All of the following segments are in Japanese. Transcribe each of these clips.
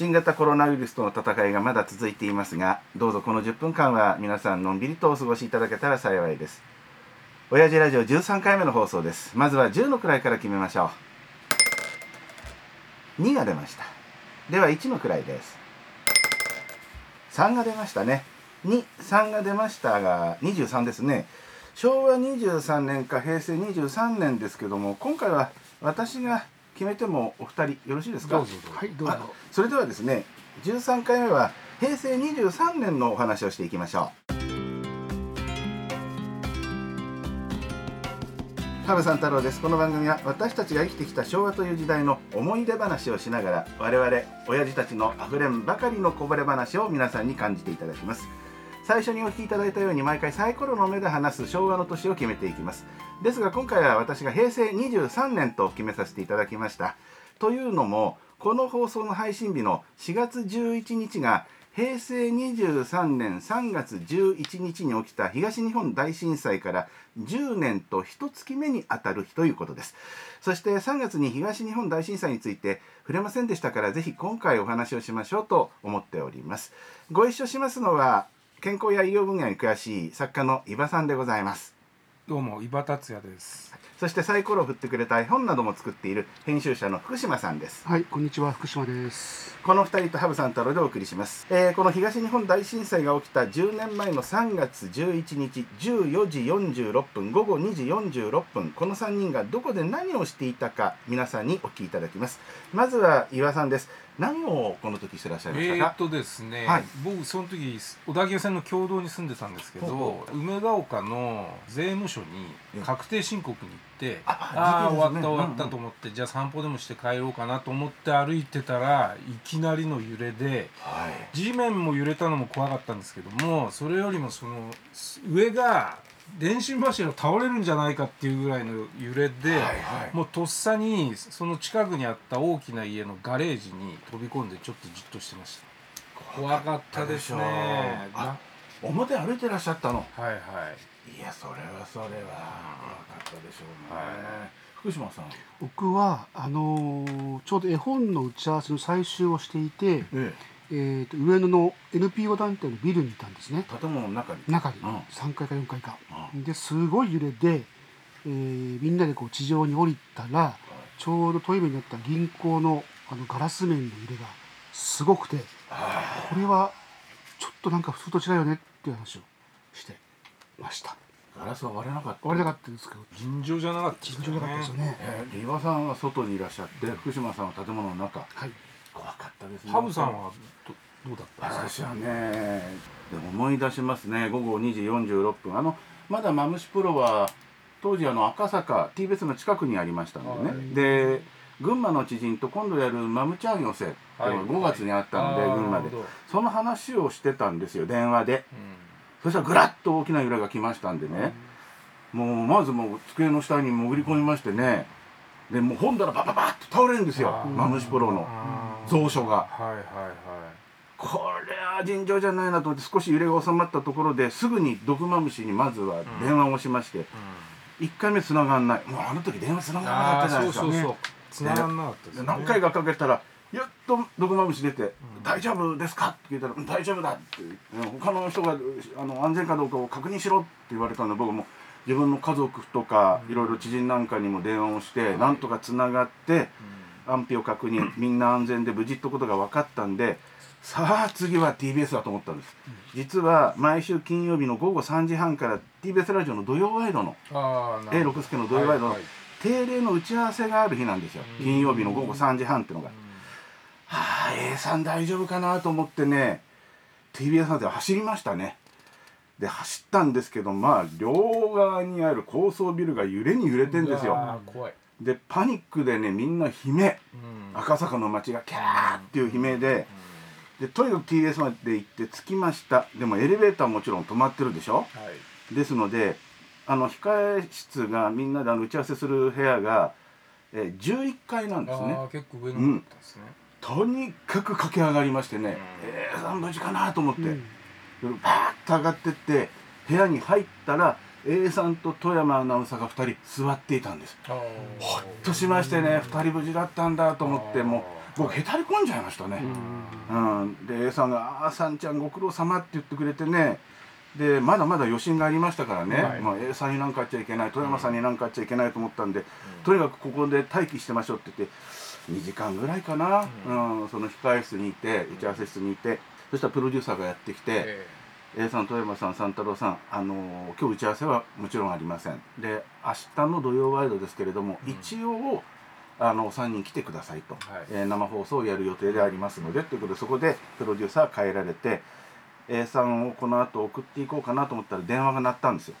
新型コロナウイルスとの戦いがまだ続いていますがどうぞこの10分間は皆さんのんびりとお過ごしいただけたら幸いです。親父ラジオ13回目の放送です。まずは10の位から決めましょう。2が出ました。では1の位です。3が出ましたね。23が出ましたが23ですね。昭和23年か平成23年ですけども今回は私が決めてもお二人よろしいですか？どうぞどうぞ。はいどうぞ。あそれではですね13回目は平成23年のお話をしていきましょう。田部さん太郎です。この番組は私たちが生きてきた昭和という時代の思い出話をしながら我々親父たちのあふれんばかりのこぼれ話を皆さんに感じていただきます最初にお聞きいただいたように毎回サイコロの目で話す昭和の年を決めていきます。ですが今回は私が平成23年と決めさせていただきました。というのもこの放送の配信日の4月11日が平成23年3月11日に起きた東日本大震災から10年と1月目にあたる日ということです。そして3月に東日本大震災について触れませんでしたからぜひ今回お話をしましょうと思っております。ご一緒しますのは健康や医療分野に詳しい作家の伊庭さんでございます。どうも伊庭達也です。そしてサイコロを振ってくれた絵本なども作っている編集者の福島さんです。はい、こんにちは、福島です。この2人とハブさん太郎でお送りします、えーこの東日本大震災が起きた10年前の3月11日14時46分午後2時46分この3人がどこで何をしていたか皆さんにお聞きいただきます。まずは岩さんです何をこの時してらっしゃいましたか？えーっ、とですね、はい。僕その時小田急線の共同に住んでたんですけど梅ヶ丘の税務署に確定申告に行って、あああー終わった終わったと思って、じゃあ散歩でもして帰ろうかなと思って歩いてたらいきなりの揺れではい。地面も揺れたのも怖かったんですけどもそれよりもその上が電信柱倒れるんじゃないかっていうぐらいの揺れで、はいはい。もうとっさにその近くにあった大きな家のガレージに飛び込んでちょっとじっとしてました。怖かったですね。あ表歩いてらっしゃったの。なはいはい。いやそれはそれは。怖かったでしょうね、はい。福島さん。僕はあのーちょうど絵本の打ち合わせの最終をしていて、ええーと上野の NPO 団体のビルにいたんですね。え建物の中に中にうん3階か4階か。うんですごい揺れで、えーみんなでこう地上に降りたらちょうどトイレにあった銀行のあのガラス面の揺れがすごくてあこれはちょっとなんか普通と違うよねっていう話をしてました。ガラスは割れなかった割れなかったですけど尋常じゃなかったです尋常なかったですよね。えー、岩さんは外にいらっしゃって福島さんは建物の中はい。怖かったですね。ハブさんはどどうだった？んです私はねでも思い出しますね。午後2時46分。あのまだマムシプロは当時あの赤坂 TBS の近くにありましたんでね、はい。で群馬の知人と今度やるマムチャー寄せってい。うのが5月にあったので、あー群馬で。その話をしてたんですよ電話で。うん。そしたらぐらっと大きな揺れが来ましたんでね、もうまずもう机の下に潜り込みましてね。でもう本棚バババッと倒れるんですよマムシプロの蔵書が。はいはいはい。これは尋常じゃないなと思って少し揺れが収まったところですぐに毒マムシにまずは電話をしまして、1回目繋がんない。もうあの時電話繋がらなかったじゃないですかそうそうそう。繋がんなかったですね。で何回かかけたらやっと毒マムシ出て「ん。大丈夫ですか?」って聞いたらうん「大丈夫だ」って言って他の人があの安全かどうかを確認しろって言われたので僕も自分の家族とかいろいろ知人なんかにも電話をしてなんとかつながって安否を確認みんな安全で無事ってことが分かったんでさあ次は TBS だと思ったんです。実は毎週金曜日の午後3時半から TBS ラジオの土曜ワイドの A 六輔の土曜ワイドの定例の打ち合わせがある日なんですよ。うん。金曜日の午後3時半っていうのがはあ A さん大丈夫かなと思ってね TBS さんで走りましたね。で走ったんですけどまあ両側にある高層ビルが揺れに揺れてんですうよ怖いでパニックでねみんな悲鳴。うん。赤坂の街がキャーっていう悲鳴ででとにかく TBS まで行って着きました。でもエレベーターもちろん止まってるでしょ？はい。ですのであの控え室がみんなであの打ち合わせする部屋が、えー11階なんですね。結構上ですね。とにかく駆け上がりましてね、うん。えー、さん無事かなと思って、うん。バーッと上がってって部屋に入ったら A さんと富山アナウンサーが2人座っていたんです。ほっとしましてね2人無事だったんだと思っても僕へたり込んじゃいましたね、うん、で A さんが「ああさんちゃんご苦労様って言ってくれてね。でまだまだ余震がありましたからね、はい。まあ、A さんになんかあっちゃいけない富山さんになんかあっちゃいけないと思ったんで、とにかくここで待機してましょうって言って2時間ぐらいかな、うん。その控え室にいて打ち合わせ室にいてそしたらプロデューサーがやってきて、え A さん、富山さん、三太郎さん、あのー今日打ち合わせはもちろんありません。で、明日の土曜ワイドですけれども、うん。一応、あの、3人来てくださいと、はい。えー生放送をやる予定でありますので、ということで、そこでプロデューサー変えられて、A さんをこの後送っていこうかなと思ったら電話が鳴ったんですよ。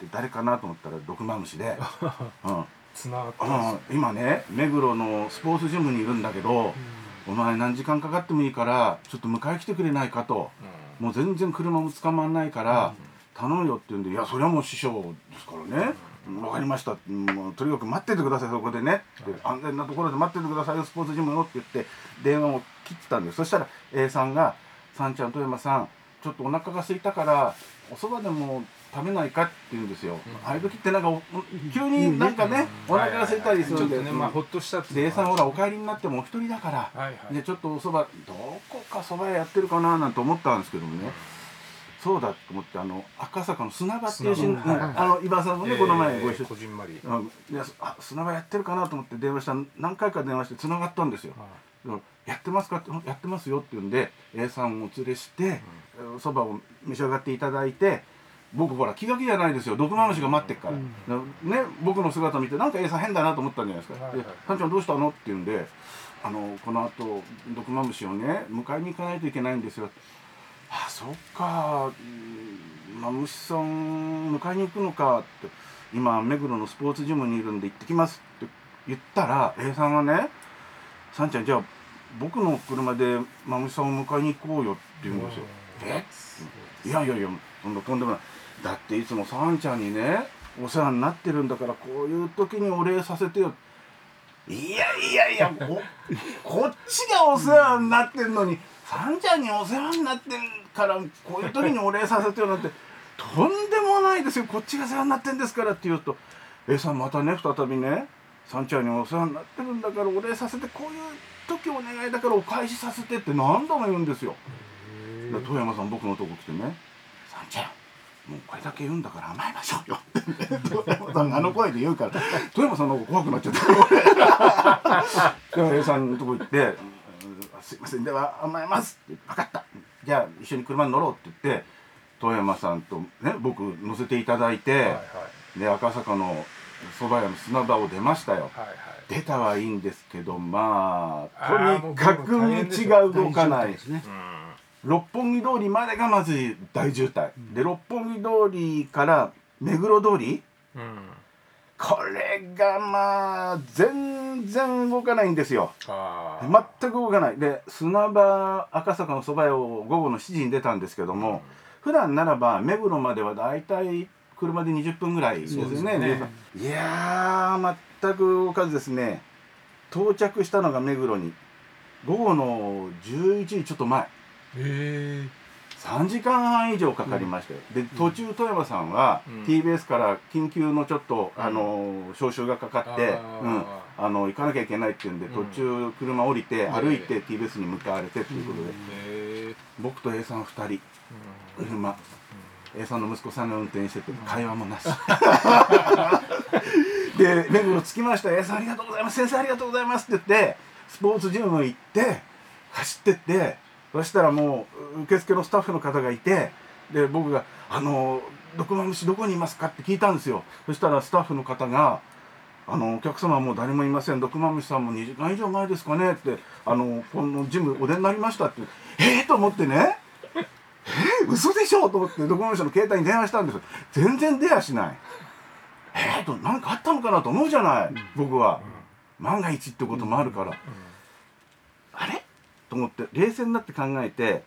で誰かなと思ったら、毒マムシで、うん、つながってますうん。今ね、目黒のスポーツジムにいるんだけど、お前何時間かかってもいいから、ちょっと迎え来てくれないかと。もう全然車も捕まんないから、頼むよって言うんで「いやそれはもう師匠ですからね、分かりました。もうとにかく待っててください。そこでね」安全なところで待っててください。よスポーツジムの」って言って電話を切ったんです。そしたら A さんが「さんちゃん富山さんちょっとお腹が空いたからおそばでも食べないか?」って言うんですよ、ああいう時ってなんかお急になんかね、お腹が空いたりするんで、ちょっとねまあほっとしたってでいう A のさんほらお帰りになってもお一人だから、はいはい。でちょっとおそばどこかそば屋やってるかななんて思ったんですけどもね、そうだと思ってあの赤坂の砂場っていうしん、砂場うんあの岩さんもね、この前ご一緒こじんまり。うん。であ砂場やってるかなと思って電話した何回か電話して繋がったんですよ。でやってますかってやってますよって言うんで A さんをお連れしてそば、を召し上がっていただいて僕ほら気が気じゃないですよ。毒マムシが待ってっから、ね僕の姿見てなんかん変だなと思ったんじゃないですか「はいはい。でさんちゃんどうしたの?」って言うんであのこの後毒マムシをね迎えに行かないといけないんですよ。あそっか。うんマムシさん迎えに行くのかって今目黒のスポーツジムにいるんで行ってきますって言ったら A さんがね「さんちゃんじゃあ僕の車でマムシさんを迎えに行こうよ」って言うんですよ。え？いやいやいやそんなとんでもないだっていつもさんちゃんにねお世話になってるんだからこういう時にお礼させてよ。いやいやいやこ こっちがお世話になってんのにさんちゃんにお世話になってんからこういう時にお礼させてよなんてとんでもないですよ。こっちが世話になってんですからって言うと。A さんまたね再びねさんちゃんにお世話になってるんだからお礼させてこういう時お願いだからお返しさせてって何度も言うんですよ。で富山さん僕のとこ来てね「さんちゃん。もうこれだけ言うんだから甘えましょうよ」ってさんがあの声で言うから富山さんの方が怖くなっちゃってで A さんのとこ行ってうん「すいません。では甘えます」って「分かった。じゃあ一緒に車に乗ろう」って言って富山さんとね僕乗せていただいて、はいはい。で赤坂の蕎麦屋の砂場を出ましたよ。はいはい。出たはいいんですけどまあとにかく道が動かない。ですね六本木通りまでがまず大渋滞、で六本木通りから目黒通り。うん。うんこれがまあ全然動かないんですよ。全く動かない。で砂場赤坂の蕎麦屋を午後の7時に出たんですけども、普段ならば目黒まではだいたい車で20分ぐらいですよね。そうですね。いやー全く動かずですね。到着したのが目黒に。午後の11時ちょっと前へ3時間半以上かかりましたよ、で途中富山さんは、うん。TBS から緊急のちょっと、あの招集がかかって、うん、あの行かなきゃいけないっていうんでうん。途中車降りて、ん。歩いて TBS に向かわれてということで、僕と A さん2人うん。車。A さんの息子さんが運転してて会話もなし。で目黒着きました。A さんありがとうございます。先生ありがとうございますって言ってスポーツジム行って走ってってそしたらもう受付のスタッフの方がいてで僕が「あの毒マムシどこにいますか?」って聞いたんですよ。そしたらスタッフの方が「あのお客様はもう誰もいません。毒マムシさんも2時間以上前ですかね」って「あのこのジムお出になりました」ってえー、と思ってねえ嘘でしょ？と思ってドコモの人の携帯に電話したんです全然出やしないえー？と何かあったのかな？と思うじゃない、僕は、万が一ってこともあるから、と思って冷静になって考えて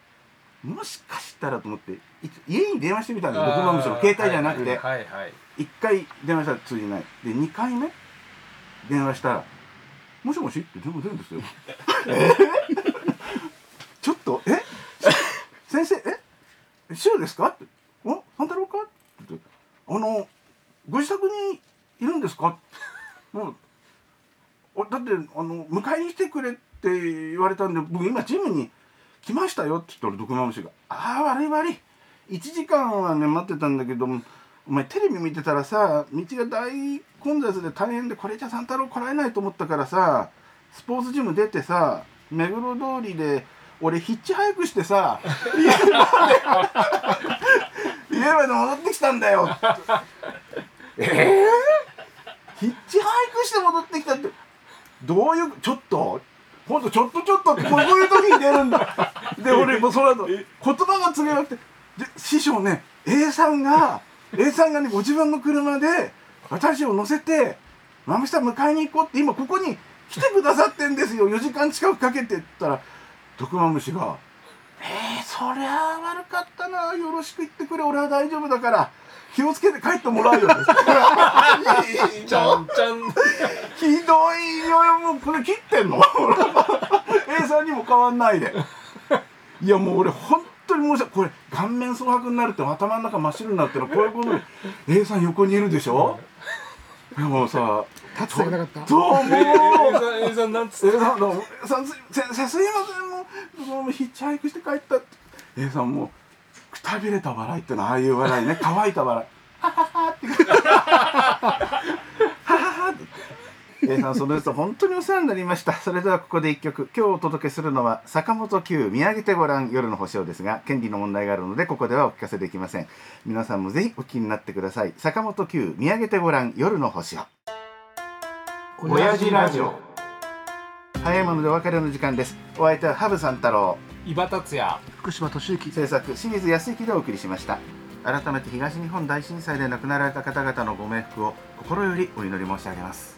もしかしたらと思ってい家に電話してみたんですよドコモの人の携帯じゃなくて、はいはいはい。1回電話したら通じない。で2回目電話したら「もしもし?」って電話出るんですよ。えちょっと「え？先生え？塩ですか?」って「お？三太郎か?」って。言って「あのご自宅にいるんですか?」もうおだってあの迎えに来てくれって言われたんで僕今ジムに来ましたよって言ったら毒マムシが「ああ悪い悪い。1時間はね待ってたんだけどもお前テレビ見てたらさ道が大混雑で大変でこれじゃ三太郎来られないと思ったからさスポーツジム出てさ目黒通りで俺ヒッチハイクしてさ家まで家まで戻ってきたんだよ。ええヒッチハイクして戻ってきたってどういうちょっとほんとちょっとちょっとってこういう時に出るんだ。で俺もうその後言葉が告げなくてで師匠ね A さんが A さんがねご自分の車で私を乗せて「マムシさん迎えに行こう」って今ここに来てくださってんですよ。4時間近くかけてって言ったら毒マムシが「えー、そりゃ悪かったな。よろしく言ってくれ俺は大丈夫だから気をつけて帰ってもらうよ」ちゃんちゃん。ひどいよもうこれ切ってんの？A さんにも変わんないで。いやもう俺本当に申し訳これ顔面蒼白になるって頭の中真っ白になってるの。こういうことで。A さん横にいるでしょ？でもさ立つなかった。どうも A さんなんつって A さんどうも。さんす先生すいません。もうどうもヒッチハイクして帰ったって。A さんもうくたびれた笑いってのはああいう笑いね。乾いた笑い。はははってはははって A さんその人本当にお世話になりましたそれではここで一曲今日お届けするのは坂本九見上げてごらん夜の星をですが権利の問題があるのでここではお聞かせできません皆さんもぜひお気になってください坂本九見上げてごらん夜の星を親父ラジオ早いものでお別れの時間ですお相手は羽生さん太郎伊庭達也。福島敏之。制作清水康之でお送りしました。改めて東日本大震災で亡くなられた方々のご冥福を心よりお祈り申し上げます